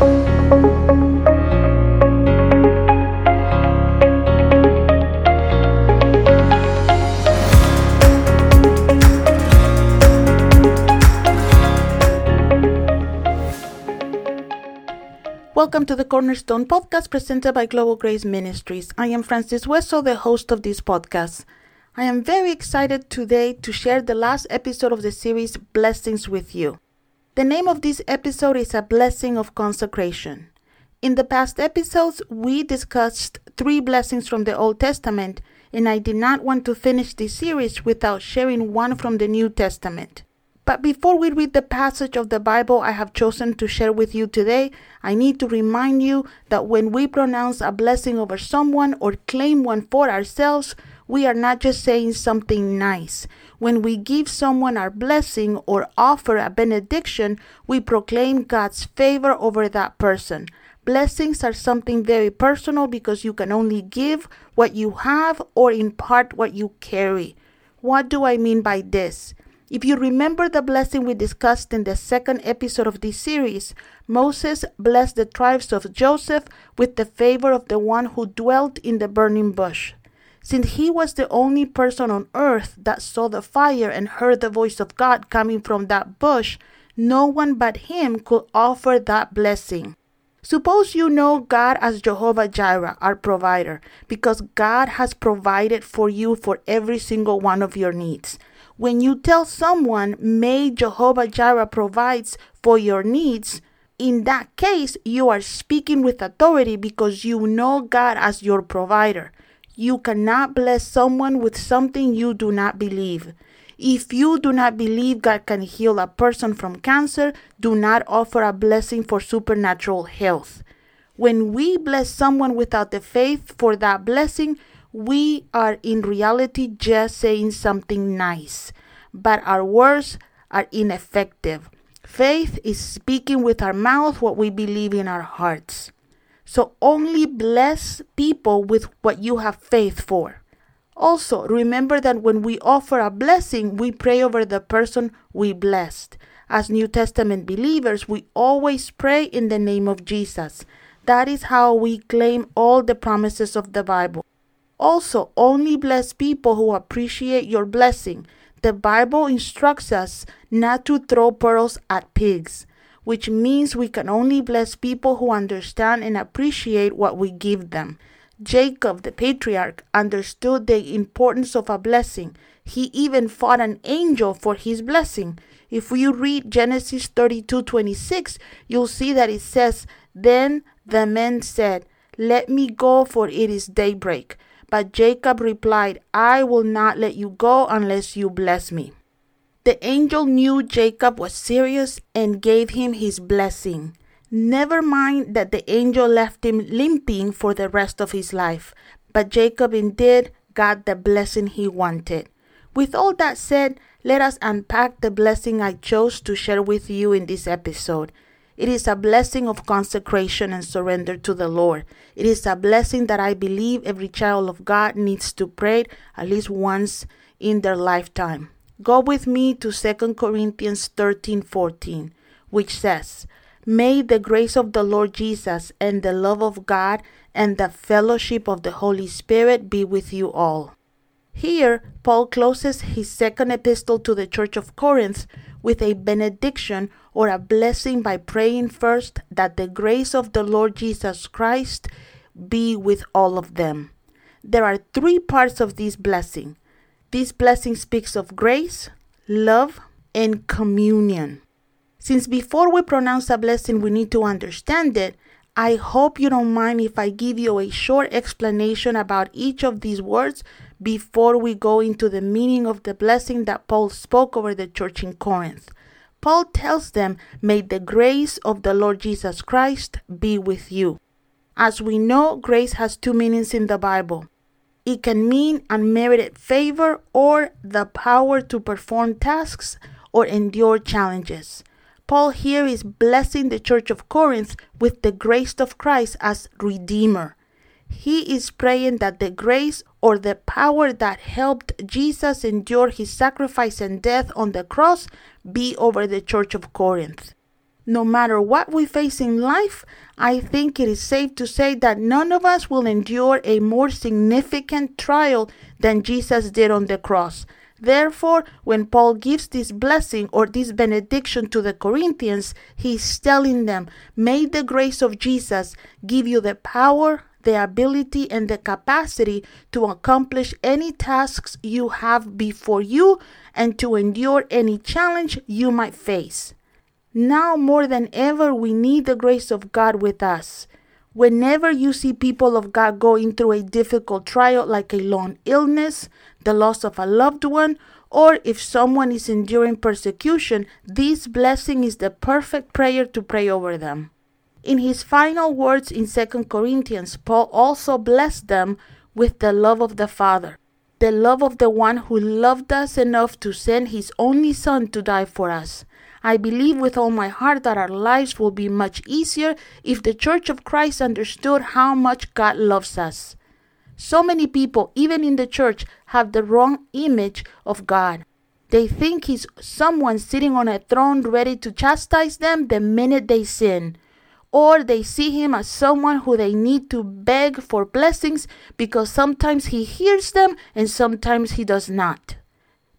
Welcome to the Cornerstone podcast presented by Global Grace Ministries. I am Francis Wesso, the host of this podcast. I am very excited today to share the last episode of the series Blessings with you. The name of this episode is A Blessing of Consecration. In the past episodes, we discussed three blessings from the Old Testament, and I did not want to finish this series without sharing one from the New Testament. But before we read the passage of the Bible I have chosen to share with you today, I need to remind you that when we pronounce a blessing over someone or claim one for ourselves, we are not just saying something nice. When we give someone our blessing or offer a benediction, we proclaim God's favor over that person. Blessings are something very personal because you can only give what you have or impart what you carry. What do I mean by this? If you remember the blessing we discussed in the second episode of this series, Moses blessed the tribes of Joseph with the favor of the one who dwelt in the burning bush. Since he was the only person on earth that saw the fire and heard the voice of God coming from that bush, no one but him could offer that blessing. Suppose you know God as Jehovah Jireh, our provider, because God has provided for you for every single one of your needs. When you tell someone, may Jehovah Jireh provides for your needs, in that case, you are speaking with authority because you know God as your provider. You cannot bless someone with something you do not believe. If you do not believe God can heal a person from cancer, do not offer a blessing for supernatural health. When we bless someone without the faith for that blessing, we are in reality just saying something nice, but our words are ineffective. Faith is speaking with our mouth what we believe in our hearts. So only bless people with what you have faith for. Also, remember that when we offer a blessing, we pray over the person we blessed. As New Testament believers, we always pray in the name of Jesus. That is how we claim all the promises of the Bible. Also, only bless people who appreciate your blessing. The Bible instructs us not to throw pearls at pigs, which means we can only bless people who understand and appreciate what we give them. Jacob, the patriarch, understood the importance of a blessing. He even fought an angel for his blessing. If you read Genesis 32 26, you'll see that it says, Then the men said, Let me go, for it is daybreak. But Jacob replied, I will not let you go unless you bless me. The angel knew Jacob was serious and gave him his blessing. Never mind that the angel left him limping for the rest of his life, but Jacob indeed got the blessing he wanted. With all that said, let us unpack the blessing I chose to share with you in this episode. It is a blessing of consecration and surrender to the Lord. It is a blessing that I believe every child of God needs to pray at least once in their lifetime. Go with me to 2 Corinthians 13 14, which says, May the grace of the Lord Jesus and the love of God and the fellowship of the Holy Spirit be with you all. Here, Paul closes his second epistle to the Church of Corinth with a benediction or a blessing by praying first that the grace of the Lord Jesus Christ be with all of them. There are three parts of this blessing. This blessing speaks of grace, love, and communion. Since before we pronounce a blessing, we need to understand it, I hope you don't mind if I give you a short explanation about each of these words before we go into the meaning of the blessing that Paul spoke over the church in Corinth. Paul tells them, May the grace of the Lord Jesus Christ be with you. As we know, grace has two meanings in the Bible. It can mean unmerited favor or the power to perform tasks or endure challenges. Paul here is blessing the church of Corinth with the grace of Christ as Redeemer. He is praying that the grace or the power that helped Jesus endure his sacrifice and death on the cross be over the church of Corinth. No matter what we face in life, I think it is safe to say that none of us will endure a more significant trial than Jesus did on the cross. Therefore, when Paul gives this blessing or this benediction to the Corinthians, he's telling them, May the grace of Jesus give you the power, the ability, and the capacity to accomplish any tasks you have before you and to endure any challenge you might face. Now more than ever, we need the grace of God with us. Whenever you see people of God going through a difficult trial like a long illness, the loss of a loved one, or if someone is enduring persecution, this blessing is the perfect prayer to pray over them. In his final words in 2 Corinthians, Paul also blessed them with the love of the Father, the love of the one who loved us enough to send his only Son to die for us. I believe with all my heart that our lives will be much easier if the Church of Christ understood how much God loves us. So many people, even in the church, have the wrong image of God. They think He's someone sitting on a throne ready to chastise them the minute they sin. Or they see Him as someone who they need to beg for blessings because sometimes He hears them and sometimes He does not.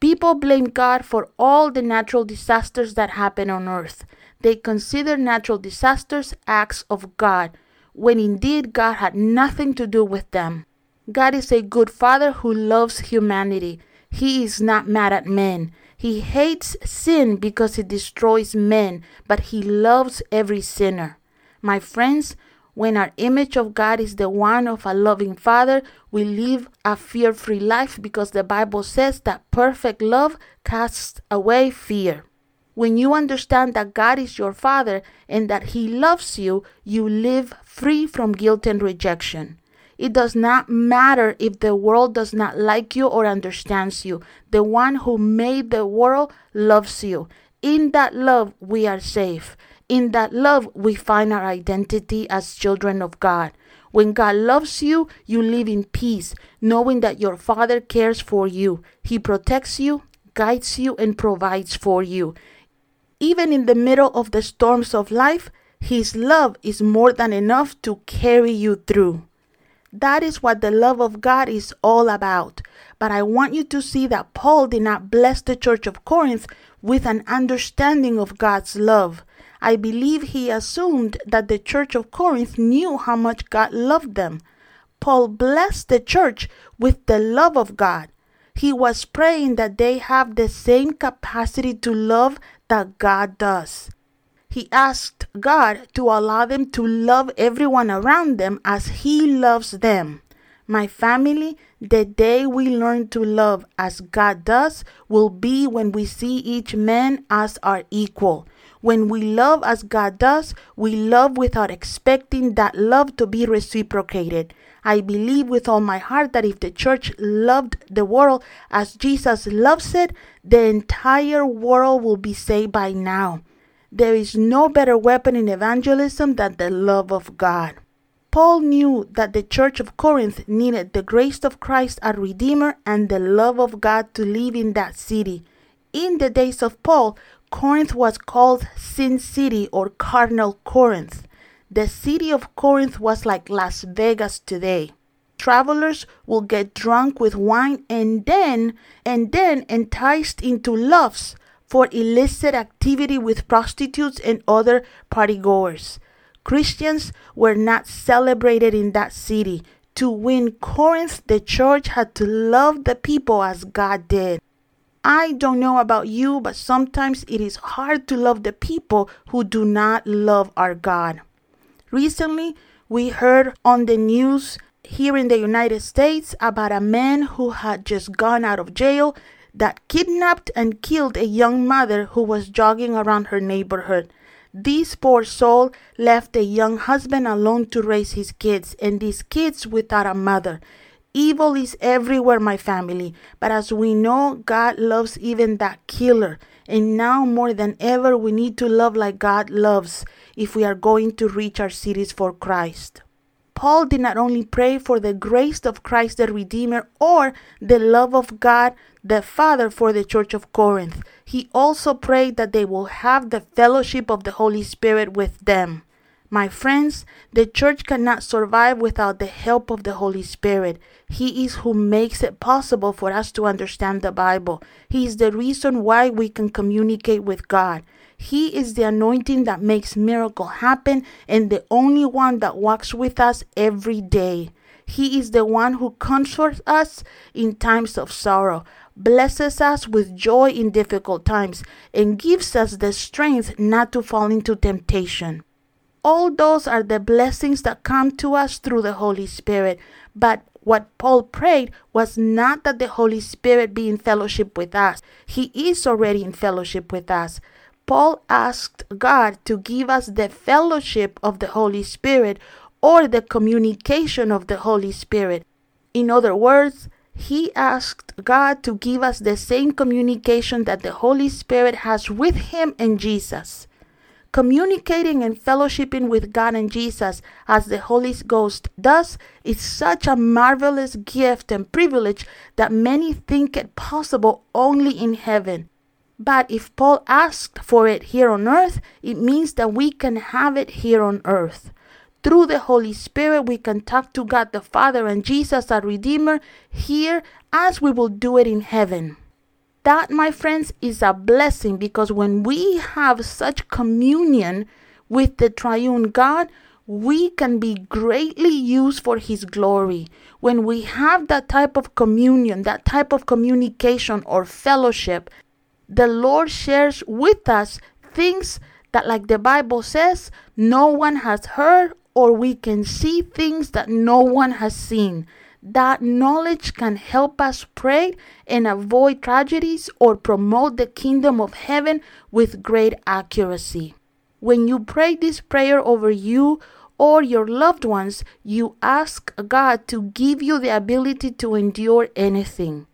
People blame God for all the natural disasters that happen on earth. They consider natural disasters acts of God, when indeed God had nothing to do with them. God is a good father who loves humanity. He is not mad at men. He hates sin because it destroys men, but he loves every sinner. My friends, when our image of God is the one of a loving Father, we live a fear free life because the Bible says that perfect love casts away fear. When you understand that God is your Father and that He loves you, you live free from guilt and rejection. It does not matter if the world does not like you or understands you. The one who made the world loves you. In that love, we are safe. In that love, we find our identity as children of God. When God loves you, you live in peace, knowing that your Father cares for you. He protects you, guides you, and provides for you. Even in the middle of the storms of life, His love is more than enough to carry you through. That is what the love of God is all about. But I want you to see that Paul did not bless the church of Corinth with an understanding of God's love. I believe he assumed that the church of Corinth knew how much God loved them. Paul blessed the church with the love of God. He was praying that they have the same capacity to love that God does. He asked God to allow them to love everyone around them as He loves them. My family, the day we learn to love as God does will be when we see each man as our equal. When we love as God does, we love without expecting that love to be reciprocated. I believe with all my heart that if the church loved the world as Jesus loves it, the entire world will be saved by now. There is no better weapon in evangelism than the love of God. Paul knew that the church of Corinth needed the grace of Christ our Redeemer and the love of God to live in that city. In the days of Paul, Corinth was called Sin City or Carnal Corinth. The city of Corinth was like Las Vegas today. Travelers will get drunk with wine and then and then enticed into loves for illicit activity with prostitutes and other partygoers. Christians were not celebrated in that city. To win Corinth, the church had to love the people as God did. I don't know about you, but sometimes it is hard to love the people who do not love our God. Recently, we heard on the news here in the United States about a man who had just gone out of jail that kidnapped and killed a young mother who was jogging around her neighborhood. This poor soul left a young husband alone to raise his kids, and these kids without a mother. Evil is everywhere, my family, but as we know, God loves even that killer. And now more than ever, we need to love like God loves if we are going to reach our cities for Christ. Paul did not only pray for the grace of Christ the Redeemer or the love of God the Father for the church of Corinth, he also prayed that they will have the fellowship of the Holy Spirit with them. My friends, the church cannot survive without the help of the Holy Spirit. He is who makes it possible for us to understand the Bible. He is the reason why we can communicate with God. He is the anointing that makes miracle happen and the only one that walks with us every day. He is the one who comforts us in times of sorrow, blesses us with joy in difficult times, and gives us the strength not to fall into temptation. All those are the blessings that come to us through the Holy Spirit. But what Paul prayed was not that the Holy Spirit be in fellowship with us. He is already in fellowship with us. Paul asked God to give us the fellowship of the Holy Spirit or the communication of the Holy Spirit. In other words, he asked God to give us the same communication that the Holy Spirit has with him and Jesus. Communicating and fellowshipping with God and Jesus as the Holy Ghost does is such a marvelous gift and privilege that many think it possible only in heaven. But if Paul asked for it here on earth, it means that we can have it here on earth. Through the Holy Spirit, we can talk to God the Father and Jesus, our Redeemer, here as we will do it in heaven. That, my friends, is a blessing because when we have such communion with the triune God, we can be greatly used for His glory. When we have that type of communion, that type of communication or fellowship, the Lord shares with us things that, like the Bible says, no one has heard, or we can see things that no one has seen. That knowledge can help us pray and avoid tragedies or promote the kingdom of heaven with great accuracy. When you pray this prayer over you or your loved ones, you ask God to give you the ability to endure anything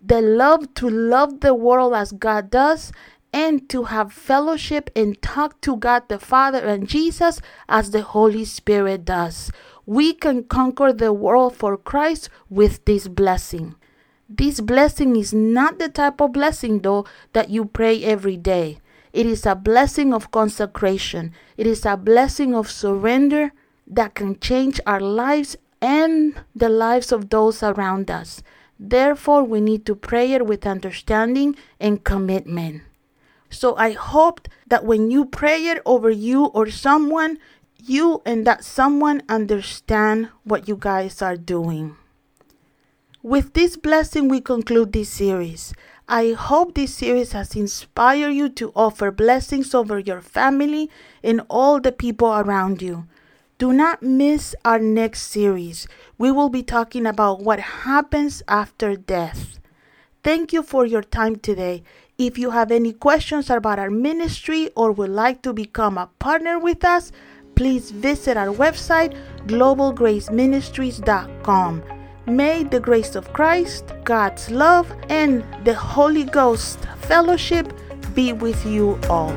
the love to love the world as God does, and to have fellowship and talk to God the Father and Jesus as the Holy Spirit does. We can conquer the world for Christ with this blessing. This blessing is not the type of blessing, though, that you pray every day. It is a blessing of consecration, it is a blessing of surrender that can change our lives and the lives of those around us. Therefore, we need to pray it with understanding and commitment. So I hope that when you pray it over you or someone, you and that someone understand what you guys are doing. With this blessing, we conclude this series. I hope this series has inspired you to offer blessings over your family and all the people around you. Do not miss our next series. We will be talking about what happens after death. Thank you for your time today. If you have any questions about our ministry or would like to become a partner with us, please visit our website globalgraceministries.com. May the grace of Christ, God's love, and the Holy Ghost fellowship be with you all.